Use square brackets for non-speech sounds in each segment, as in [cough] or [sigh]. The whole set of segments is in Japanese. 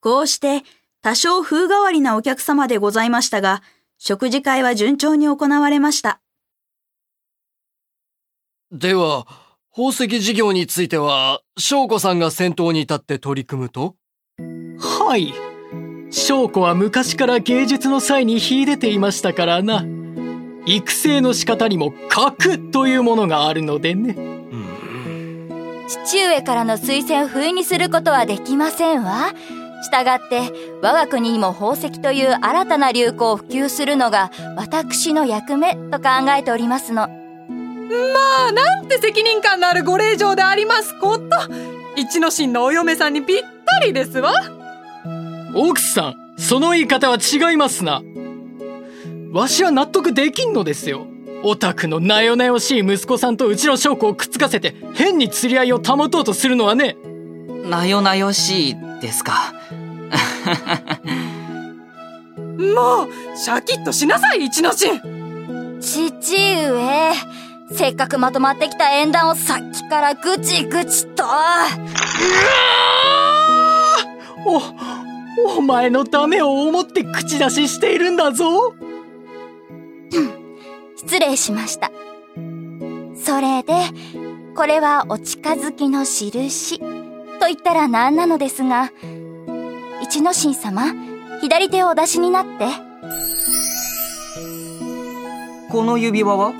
こうして多少風変わりなお客様でございましたが、食事会は順調に行われました。では、宝石事業については、翔子さんが先頭に立って取り組むと？はい。翔子は昔から芸術の際に秀でていましたからな。育成の仕方にも格というものがあるのでね。父上からの推薦を不意にすることはできませんわ。したがって、我が国にも宝石という新たな流行を普及するのが私の役目と考えておりますの。まあ、なんて責任感のあるご令嬢でありますこと。一之進のお嫁さんにぴったりですわ。奥さん、その言い方は違いますな。わしは納得できんのですよ。オタクのなよなよしい息子さんとうちの証拠をくっつかせて変に釣り合いを保とうとするのはね。なよなよしいですか。もう、シャキッとしなさい、一之進父上。せっかくまとまってきた縁談をさっきからぐちぐちと。お、お前のためを思って口出ししているんだぞ。失礼しました。それで、これはお近づきの印と言ったら何なのですが、一之進様、左手をお出しになって。この指輪は？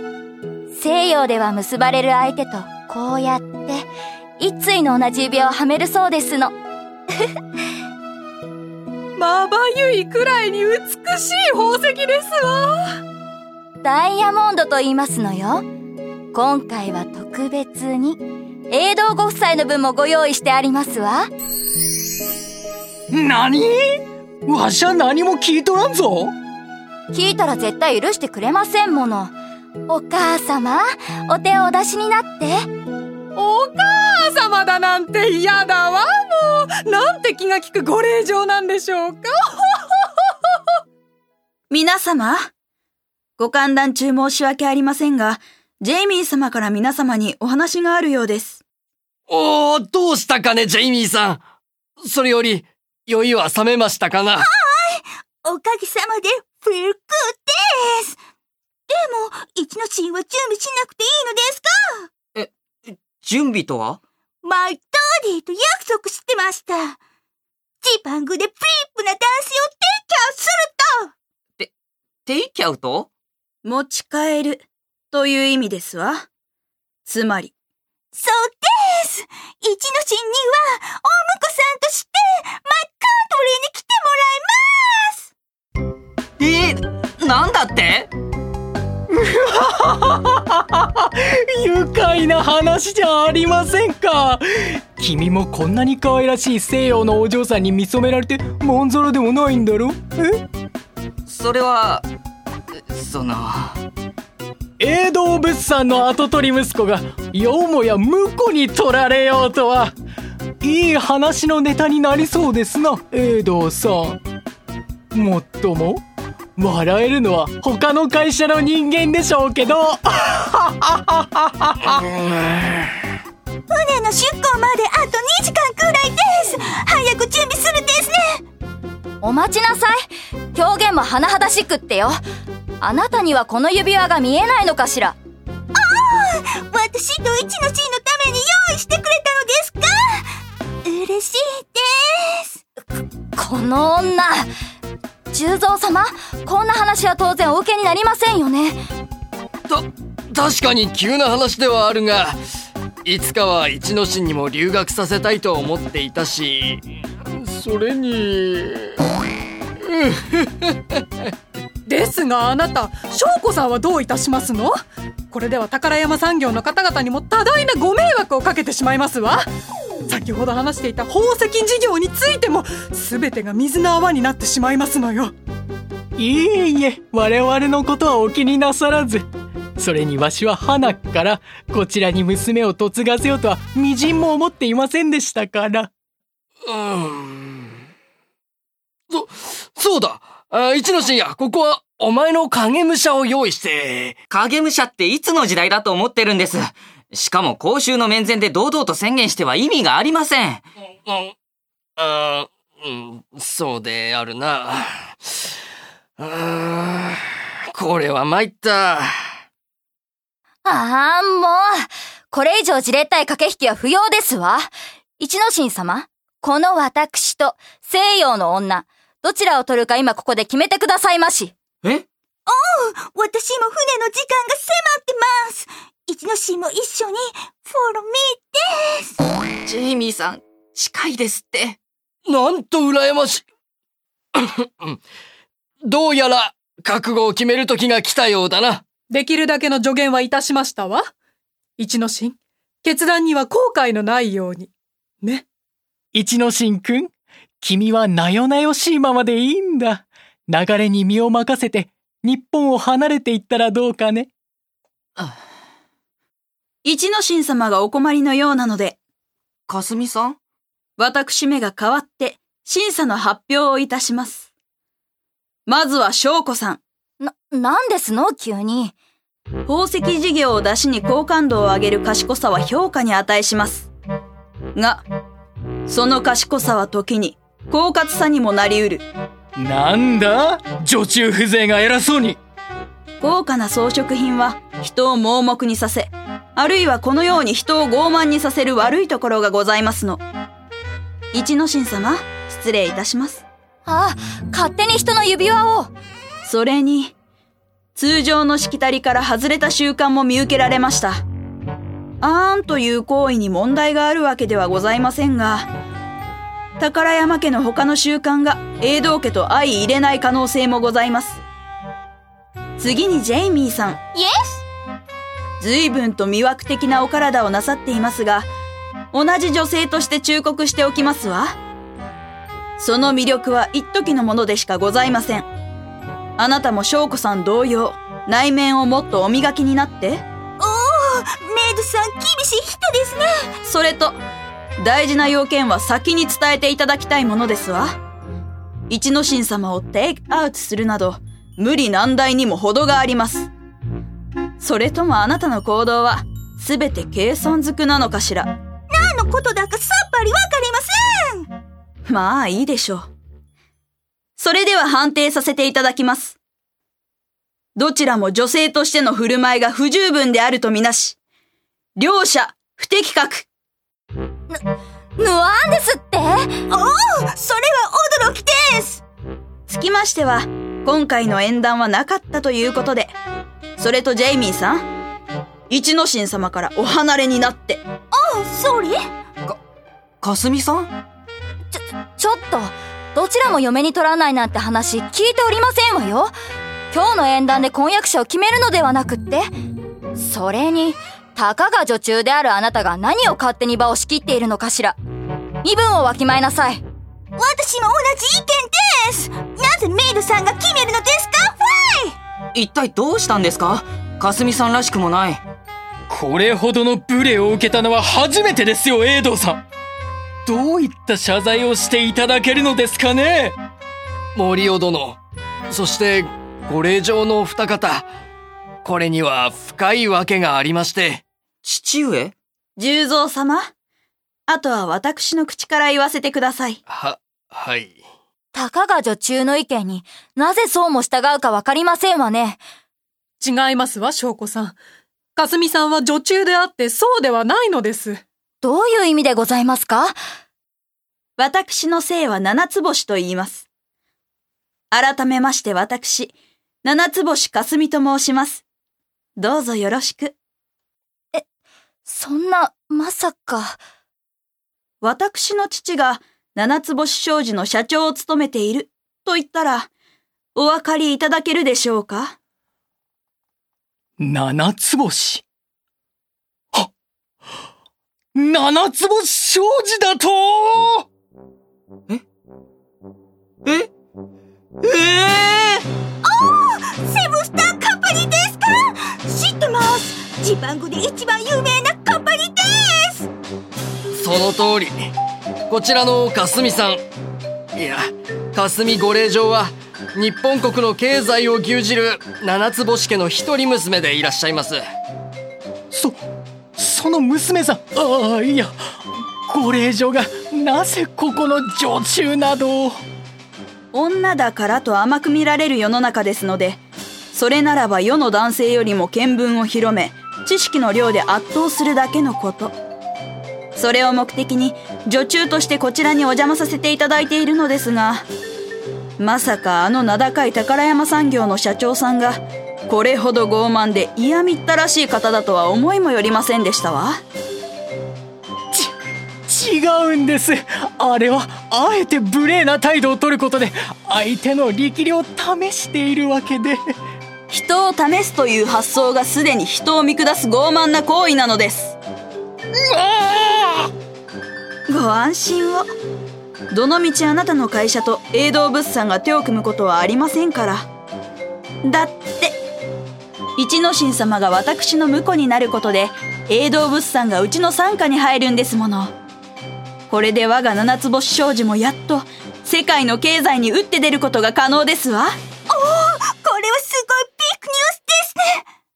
西洋では結ばれる相手とこうやって、一対の同じ指輪をはめるそうですの。[laughs] まばゆいくらいに美しい宝石ですわ。ダイヤモンドと言いますのよ。今回は特別に、永道ご夫妻の分もご用意してありますわ。何？わしゃ何も聞いとらんぞ。聞いたら絶対許してくれませんもの。お母様、お手をお出しになって。お母様だなんて嫌だわ、もう。なんて気が利くご令嬢なんでしょうか。[laughs] 皆様、ご歓談中申し訳ありませんが、ジェイミー様から皆様にお話があるようです。おー、どうしたかね、ジェイミーさん。それより、酔いは冷めましたかな？はい。おかげさまで、フィルクです。でも、一のシーンは準備しなくていいのですか？え、準備とは？マイダーディーと約束してました。ジパングでプリップな男性をテイキャウするとて、テイキャウト持ち帰るという意味ですわ。つまり。そうです。一のシンには、お婿さんとして、マッカントリーに来てもらいます。えー、なんだって？[laughs] 愉快な話じゃありませんか。君もこんなに可愛らしい西洋のお嬢さんに見初められてまんざらでもないんだろ？え？それはその永道物産の跡取り息子がよもや婿に取られようとはいい話のネタになりそうですな。永道さん。もっとも笑えるのは他の会社の人間でしょうけど。船の出港まであと2時間くらいです。早く準備するですね。お待ちなさい。表現も甚だしくってよ。あなたにはこの指輪が見えないのかしら。ああ私と一のシーのために用意してくれた嬉しいです。この女重蔵様こんな話は当然お受けになりませんよね。た確かに急な話ではあるがいつかは一之進にも留学させたいと思っていたしそれに [laughs] ですがあなた翔子さんはどういたしますの？これでは宝山産業の方々にも多大なご迷惑をかけてしまいますわ先ほど話していた宝石事業についても全てが水の泡になってしまいますのよ。いえいえ我々のことはお気になさらず。それにわしは花からこちらに娘を嫁がせようとはみじんも思っていませんでしたから。うん。そそうだ。あ一之進やここはお前の影武者を用意して。影武者っていつの時代だと思ってるんです？しかも公衆の面前で堂々と宣言しては意味がありません。あうん、そうであるな。うーん、これは参った。ああ、もう、これ以上じれったい駆け引きは不要ですわ。一之進様、この私と西洋の女、どちらを取るか今ここで決めてくださいまし。え？私も船の時間が迫ってます。一ノシンも一緒に、フォローミーです。ジェイミーさん、近いですって。なんと羨ましい。[coughs] どうやら、覚悟を決める時が来たようだな。できるだけの助言はいたしましたわ。一之進、決断には後悔のないように。ね。一之進くん、君はなよなよしいままでいいんだ。流れに身を任せて、日本を離れていったらどうかね。一之進様がお困りのようなので、かすみさん？私めが代わって審査の発表をいたします。まずは翔子さん。な、なんですの？急に。宝石事業を出しに好感度を上げる賢さは評価に値します。が、その賢さは時に、狡猾さにもなり得る。なんだ？女中風情が偉そうに。豪華な装飾品は人を盲目にさせ、あるいはこのように人を傲慢にさせる悪いところがございますの。一之進様、失礼いたします。あ、勝手に人の指輪を。それに、通常のしきたりから外れた習慣も見受けられました。あーんという行為に問題があるわけではございませんが、宝山家の他の習慣が永道家と相入れない可能性もございます。次にジェイミーさん。イエ随分と魅惑的なお体をなさっていますが、同じ女性として忠告しておきますわ。その魅力は一時のものでしかございません。あなたも翔子さん同様、内面をもっとお磨きになって、おー、メイドさん厳しい人ですね。それと、大事な要件は先に伝えていただきたいものですわ。一之進様をテイクアウトするなど、無理難題にも程があります。それともあなたの行動は、すべて計算づくなのかしら？何のことだかさっぱりわかりません。まあいいでしょう。それでは判定させていただきます。どちらも女性としての振る舞いが不十分であるとみなし、両者不適格。ぬわんですって？おー、それは驚きです。つきましては、今回の縁談はなかったということで、それとジェイミーさん、一之進様からお離れになって、おー、ソーリー。かすみさん？ちょっと、どちらも嫁に取らないなんて話聞いておりませんわよ。今日の縁談で婚約者を決めるのではなくって。それに、たかが女中であるあなたが何を勝手に場を仕切っているのかしら。身分をわきまえなさい。私も同じ意見です。なぜメイドさんが決めるのですか？ファイ一体どうしたんですか？かすみさんらしくもない。これほどの無礼を受けたのは初めてですよ、栄道さん。どういった謝罪をしていただけるのですかね？森尾殿、そしてご令嬢のお二方、これには深いわけがありまして、父上？十三様、あとは私の口から言わせてください。は、はい。たかが女中の意見になぜそうも従うかわかりませんわね。違いますわ、翔子さん。かすみさんは女中であってそうではないのです。どういう意味でございますか？私の姓は七つ星と言います。改めまして私、七つ星かすみと申します。どうぞよろしく。そんな、まさか。私の父が七つ星商事の社長を務めていると言ったら、お分かりいただけるでしょうか？七つ星？はっ七つ星商事だと？え？え？えセブンスターカンパニーですか？知ってます。ジパングで一番有名なカンパニーです。その通り。こちらのかすみさん。いや、かすみご令嬢は、日本国の経済を牛耳る七つ星家の一人娘でいらっしゃいます。そ、その娘さん。ああ、いや、ご令嬢がなぜここの女中など女だからと甘く見られる世の中ですので、それならば世の男性よりも見聞を広め、知識の量で圧倒するだけのこと。それを目的に女中としてこちらにお邪魔させていただいているのですが、まさかあの名高い宝山産業の社長さんが、これほど傲慢で嫌みったらしい方だとは思いもよりませんでしたわ。違うんですあれはあえて無礼な態度を取ることで相手の力量を試しているわけで人を試すという発想がすでに人を見下す傲慢な行為なのです。ご安心を。どのみちあなたの会社と営道物産が手を組むことはありませんから。だって、一之進様が私の婿になることで、営道物産がうちの傘下に入るんですもの。これで我が七つ星商事もやっと、世界の経済に打って出ることが可能ですわおお。これはすごいビッグニュースです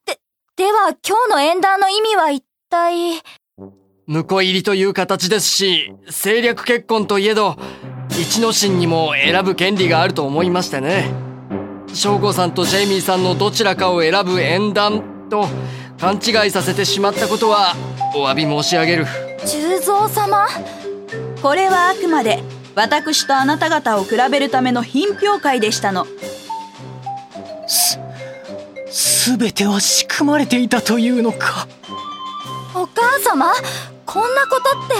ねででは今日の縁談の意味は一体？婿入りという形ですし、政略結婚といえど、一之進にも選ぶ権利があると思いましてね。翔子さんとジェイミーさんのどちらかを選ぶ縁談と勘違いさせてしまったことはお詫び申し上げる。重蔵様？これはあくまで私とあなた方を比べるための品評会でしたの。す全ては仕組まれていたというのかお母様？こんなことって。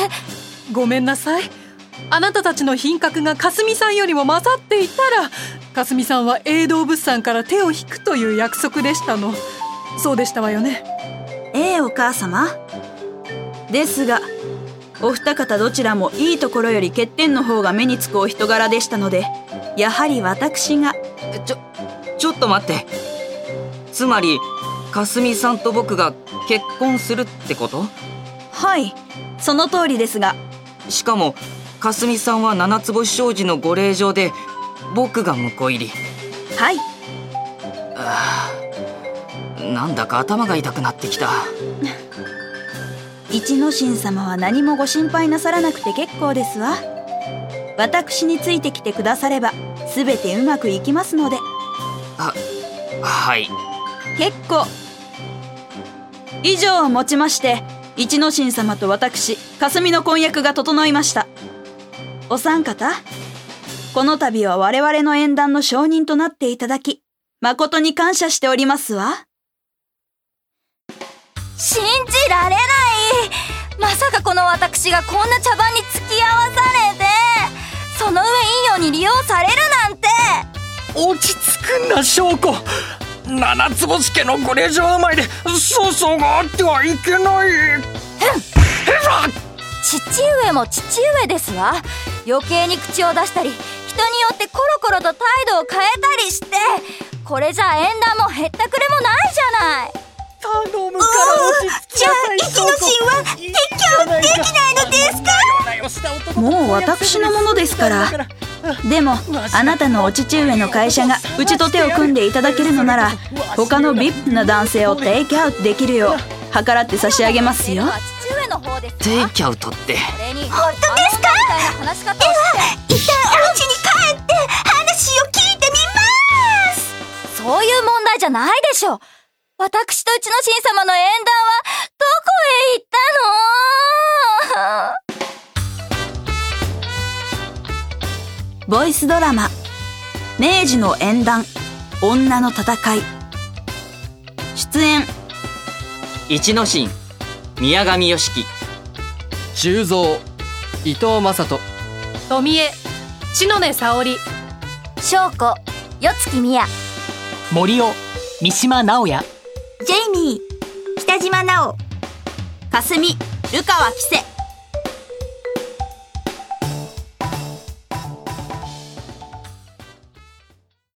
ごめんなさい。あなたたちの品格がかすみさんよりも勝っていたらかすみさんは営道物産から手を引くという約束でしたの。そうでしたわよね。ええお母様？ですが、お二方どちらもいいところより欠点の方が目につくお人柄でしたので、やはり私が、ちょ、ちょっと待って。つまり、かすみさんと僕が結婚するってこと？はい、その通りですが、しかも、かすみさんは七つ星商事のご令嬢で、僕が婿入り。はい、なんだか頭が痛くなってきた。一之進様は何もご心配なさらなくて結構ですわ。私についてきてくだされば、すべてうまくいきますので、はい。結構。以上をもちまして、一之進様と私、霞の婚約が整いました。お三方、この度は我々の縁談の承認となっていただき、誠に感謝しておりますわ。信じられないまさかこの私がこんな茶番に付き合わされてその上いいように利用されるなんて落ち着くんだ翔子七つ星家のご令嬢の前で粗相があってはいけない。父上も父上ですわ。余計に口を出したり人によってコロコロと態度を変えたりしてこれじゃ縁談もへったくれもないじゃない。頼むから落ち着きじゃあなさい一之進は適応できないのですか？もう私のものですから。でも、あなたのお父上の会社がうちと手を組んでいただけるのなら、他の VIP な男性をテイクアウトできるよう、計らって差し上げますよ。父上の方ですわテイクアウトって。それに本当ですか？みたいな話し方をして一旦お家に帰って話を聞いてみますそういう問題じゃないでしょ私とうちの神様の縁談はどこへ行ったの？ボイスドラマ、明治の縁談、女の戦い。出演、一之進、宮上良樹、重蔵、伊藤正人、富江。篠根沙織。翔子。よつきみや森尾。三島直哉ジェイミー。北島奈央かすみ、ルカワキセ。